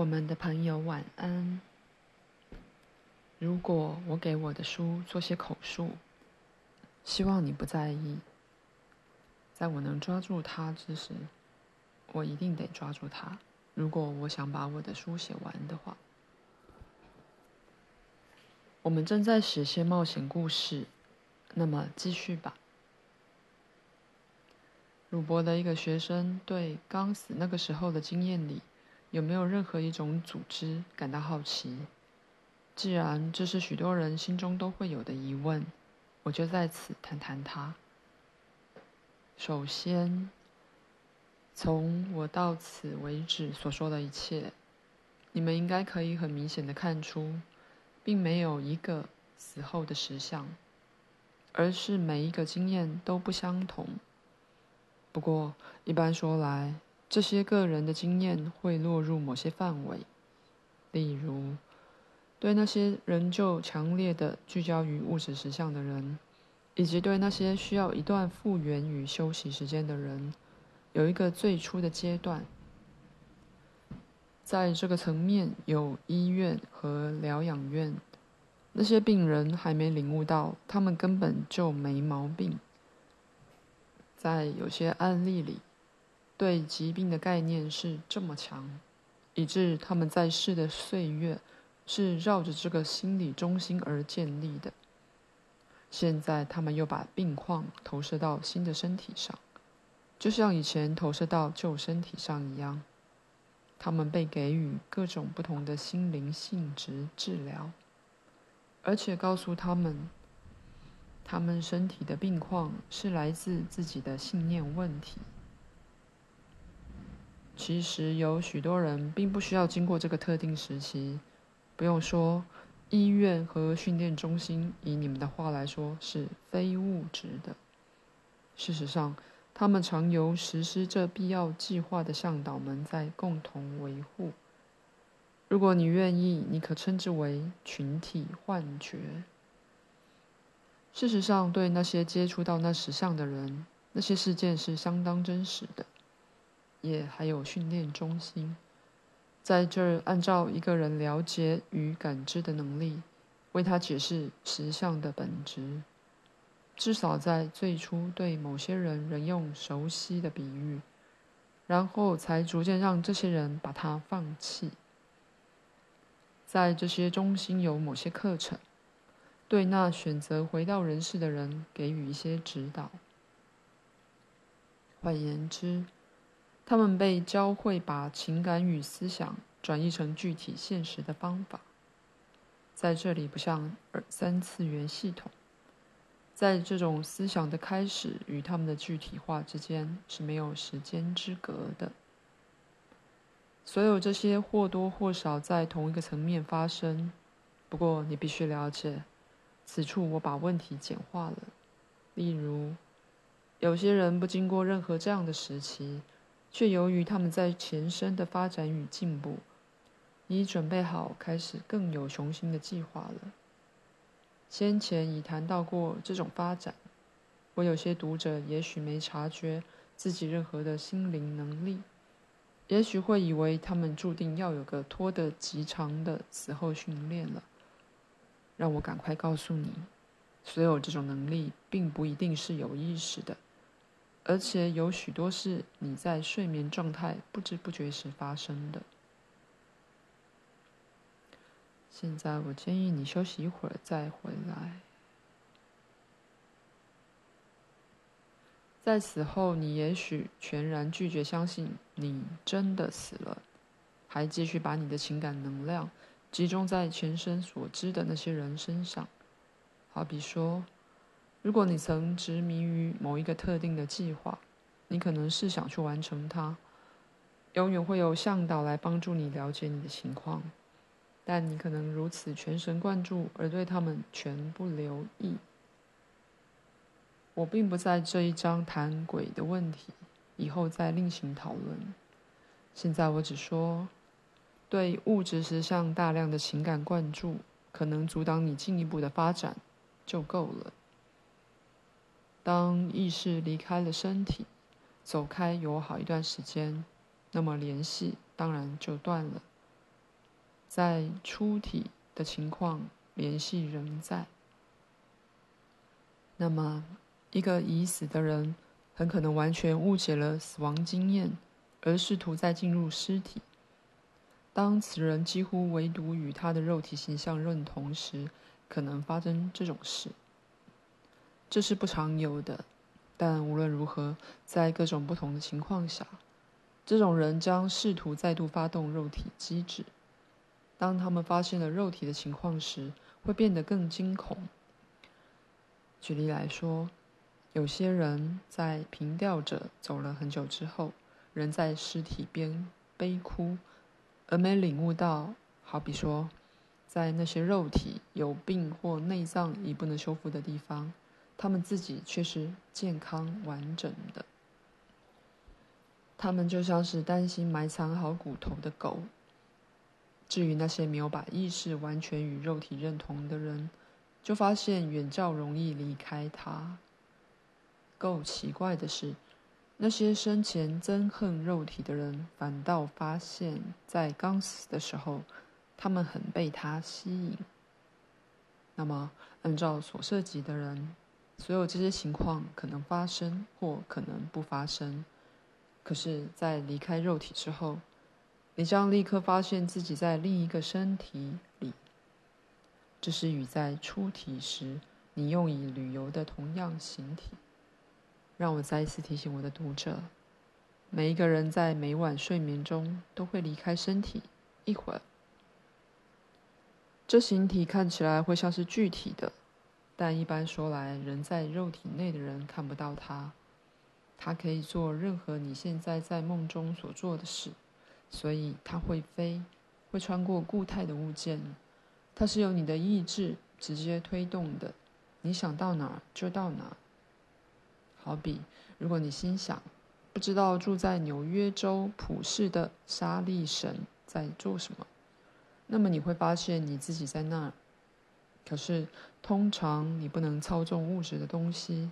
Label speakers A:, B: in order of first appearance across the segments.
A: 我们的朋友晚安。如果我给我的书做些口述，希望你不在意。在我能抓住它之时，我一定得抓住它。如果我想把我的书写完的话，我们正在写些冒险故事，那么继续吧。鲁伯的一个学生对刚死那个时候的经验里。有没有任何一种组织感到好奇？既然这是许多人心中都会有的疑问，我就在此谈谈它。首先，从我到此为止所说的一切，你们应该可以很明显的看出，并没有一个死后的实相，而是每一个经验都不相同。不过，一般说来，这些个人的经验会落入某些范围，例如，对那些仍旧强烈的聚焦于物质实相的人，以及对那些需要一段复原与休息时间的人，有一个最初的阶段。在这个层面，有医院和疗养院，那些病人还没领悟到他们根本就没毛病。在有些案例里。对疾病的概念是这么强，以致他们在世的岁月是绕着这个心理中心而建立的。现在他们又把病况投射到新的身体上，就像以前投射到旧身体上一样。他们被给予各种不同的心灵性质治疗，而且告诉他们，他们身体的病况是来自自己的信念问题。其实有许多人并不需要经过这个特定时期，不用说，医院和训练中心，以你们的话来说是非物质的。事实上，他们常由实施这必要计划的向导们在共同维护。如果你愿意，你可称之为群体幻觉。事实上，对那些接触到那石像的人，那些事件是相当真实的。也还有训练中心，在这儿按照一个人了解与感知的能力，为他解释实相的本质。至少在最初，对某些人仍用熟悉的比喻，然后才逐渐让这些人把它放弃。在这些中心有某些课程，对那选择回到人世的人给予一些指导。换言之，他们被教会把情感与思想转译成具体现实的方法，在这里不像三次元系统，在这种思想的开始与他们的具体化之间是没有时间之隔的。所有这些或多或少在同一个层面发生，不过你必须了解，此处我把问题简化了。例如，有些人不经过任何这样的时期。却由于他们在前生的发展与进步，已准备好开始更有雄心的计划了。先前已谈到过这种发展，我有些读者也许没察觉自己任何的心灵能力，也许会以为他们注定要有个拖得极长的死后训练了。让我赶快告诉你，所有这种能力并不一定是有意识的。而且有许多是你在睡眠状态不知不觉时发生的。现在我建议你休息一会儿再回来。在死后，你也许全然拒绝相信你真的死了，还继续把你的情感能量集中在前生所知的那些人身上，好比说。如果你曾执迷于某一个特定的计划，你可能是想去完成它。永远会有向导来帮助你了解你的情况，但你可能如此全神贯注而对他们全不留意。我并不在这一章谈鬼的问题，以后再另行讨论。现在我只说，对物质实相大量的情感灌注，可能阻挡你进一步的发展，就够了。当意识离开了身体，走开有好一段时间，那么联系当然就断了。在出体的情况联系仍在。那么，一个已死的人很可能完全误解了死亡经验，而试图再进入尸体。当此人几乎唯独与他的肉体形象认同时，可能发生这种事。这是不常有的，但无论如何，在各种不同的情况下，这种人将试图再度发动肉体机制。当他们发现了肉体的情况时，会变得更惊恐。举例来说，有些人在凭吊者走了很久之后，仍在尸体边悲哭。而没领悟到，好比说，在那些肉体有病或内脏已不能修复的地方，他们自己却是健康完整的。他们就像是担心埋藏好骨头的狗。至于那些没有把意识完全与肉体认同的人，就发现远较容易离开它。够奇怪的是。那些生前憎恨肉体的人，反倒发现，在刚死的时候，他们很被它吸引。那么，按照所涉及的人，所有这些情况可能发生或可能不发生。可是，在离开肉体之后，你将立刻发现自己在另一个身体里。这是与在出体时你用以旅游的同样形体。让我再一次提醒我的读者：每一个人在每晚睡眠中都会离开身体一会儿。这形体看起来会像是具体的，但一般说来，人在肉体内的人看不到它。它可以做任何你现在在梦中所做的事，所以它会飞，会穿过固态的物件。它是由你的意志直接推动的，你想到哪儿就到哪儿。好比，如果你心想，不知道住在纽约州普市的莎莉神在做什么，那么你会发现你自己在那儿。可是，通常你不能操纵物质的东西，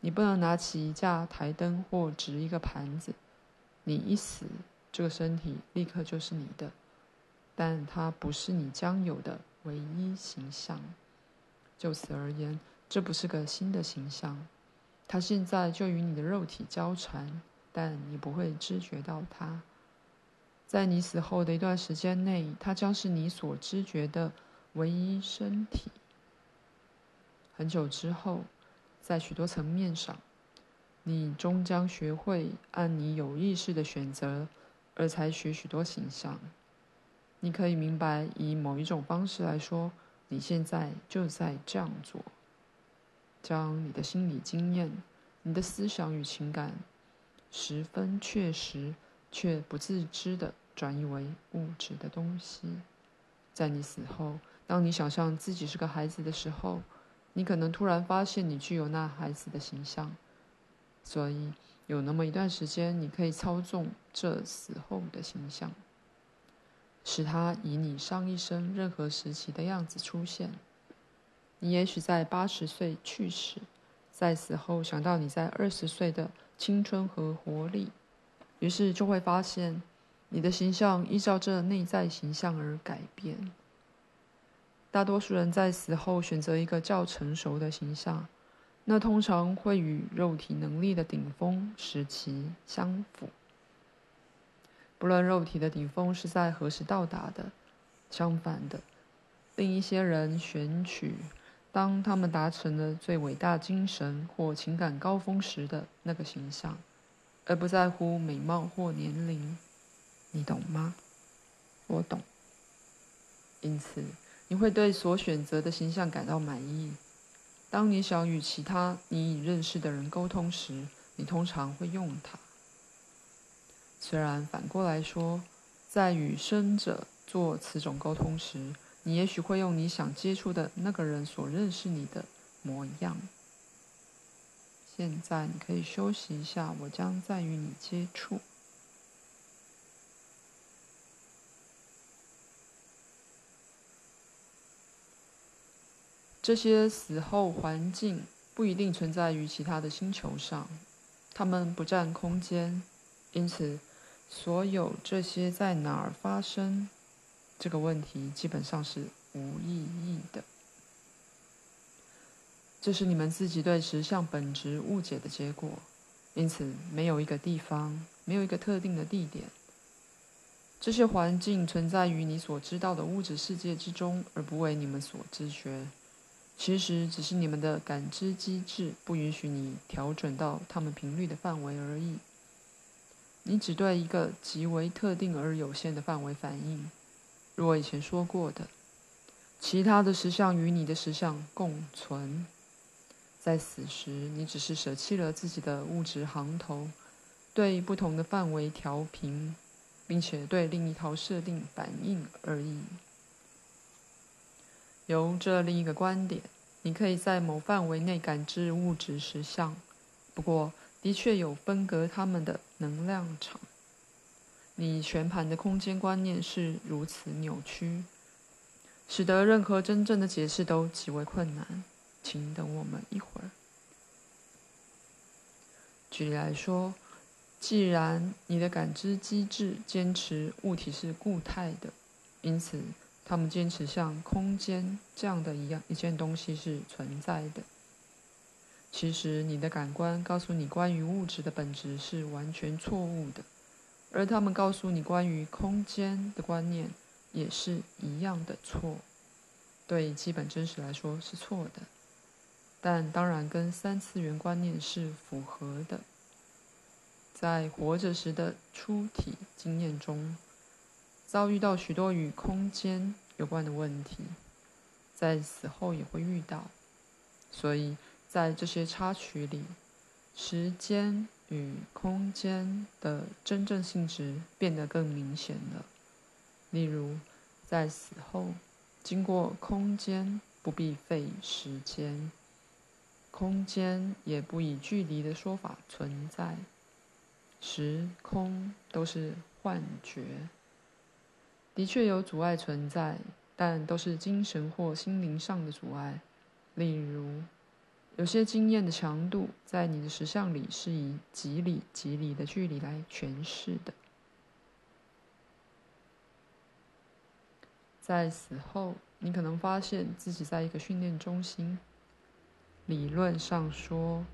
A: 你不能拿起一架台灯或执一个盘子。你一死，这个身体立刻就是你的，但它不是你将有的唯一形象。就此而言，这不是个新的形象。它现在就与你的肉体交缠，但你不会知觉到它。在你死后的一段时间内，它将是你所知觉的唯一身体。很久之后，在许多层面上，你终将学会按你有意识的选择而采取许多形象。你可以明白，以某一种方式来说，你现在就在这样做。将你的心理经验、你的思想与情感，十分确实却不自知地转移为物质的东西。在你死后，当你想象自己是个孩子的时候，你可能突然发现你具有那孩子的形象。所以，有那么一段时间，你可以操纵这死后的形象，使它以你上一生任何时期的样子出现。你也许在八十岁去世，在死后想到你在二十岁的青春和活力，于是就会发现你的形象依照这内在形象而改变。大多数人在死后选择一个较成熟的形象，那通常会与肉体能力的顶峰时期相符。不论肉体的顶峰是在何时到达的，相反的，另一些人选取。当他们达成了最伟大精神或情感高峰时的那个形象，而不在乎美貌或年龄，你懂吗？我懂。因此，你会对所选择的形象感到满意。当你想与其他你已认识的人沟通时，你通常会用它。虽然反过来说，在与生者做此种沟通时，你也许会用你想接触的那个人所认识你的模样。现在你可以休息一下，我将再与你接触。这些死后环境不一定存在于其他的星球上，它们不占空间，因此，所有这些在哪儿发生？这个问题基本上是无意义的。这是你们自己对实相本质误解的结果。因此，没有一个地方，没有一个特定的地点。这些环境存在于你所知道的物质世界之中，而不为你们所知觉。其实，只是你们的感知机制不允许你调整到它们频率的范围而已。你只对一个极为特定而有限的范围反应。如我以前说过的，其他的实相与你的实相共存。在死时，你只是舍弃了自己的物质航头，对不同的范围调频。并且对另一套设定反应而已。由这另一个观点，你可以在某范围内感知物质实相，不过的确有分隔它们的能量场。你全盘的空间观念是如此扭曲，使得任何真正的解释都极为困难。请等我们一会儿。举例来说。既然你的感知机制坚持物体是固态的，因此他们坚持像空间这样的一样一件东西是存在的。其实你的感官告诉你关于物质的本质是完全错误的，而他们告诉你关于空间的观念也是一样的错。对基本真实来说是错的，但当然跟三次元观念是符合的。在活着时的出体经验中，遭遇到许多与空间有关的问题，在死后也会遇到。所以在这些插曲里，时间与空间的真正性质变得更明显了。例如，在死后，经过空间不必费时间，空间也不以距离的说法存在。时空都是幻觉，的确有阻碍存在，但都是精神或心灵上的阻碍。例如，有些经验的强度，在你的实相里是以几里几里的距离来诠释的。在死后，你可能发现自己在一个训练中心。理论上说，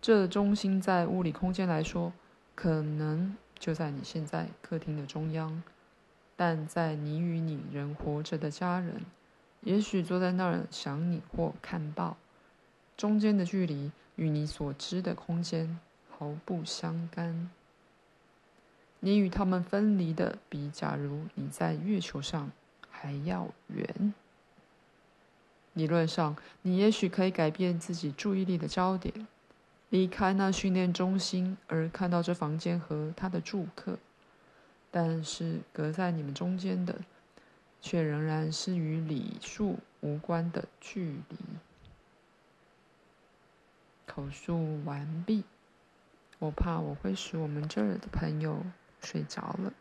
A: 这中心在物理空间来说。可能就在你现在客厅的中央，但在你与你仍活着的家人，也许坐在那儿想你或看报，中间的距离与你所知的空间毫不相干。你与他们分离的比假如你在月球上还要远。理论上，你也许可以改变自己注意力的焦点。离开那训练中心，而看到这房间和他的住客，但是隔在你们中间的，却仍然是与礼数无关的距离。口述完毕。我怕我会使我们这儿的朋友睡着了。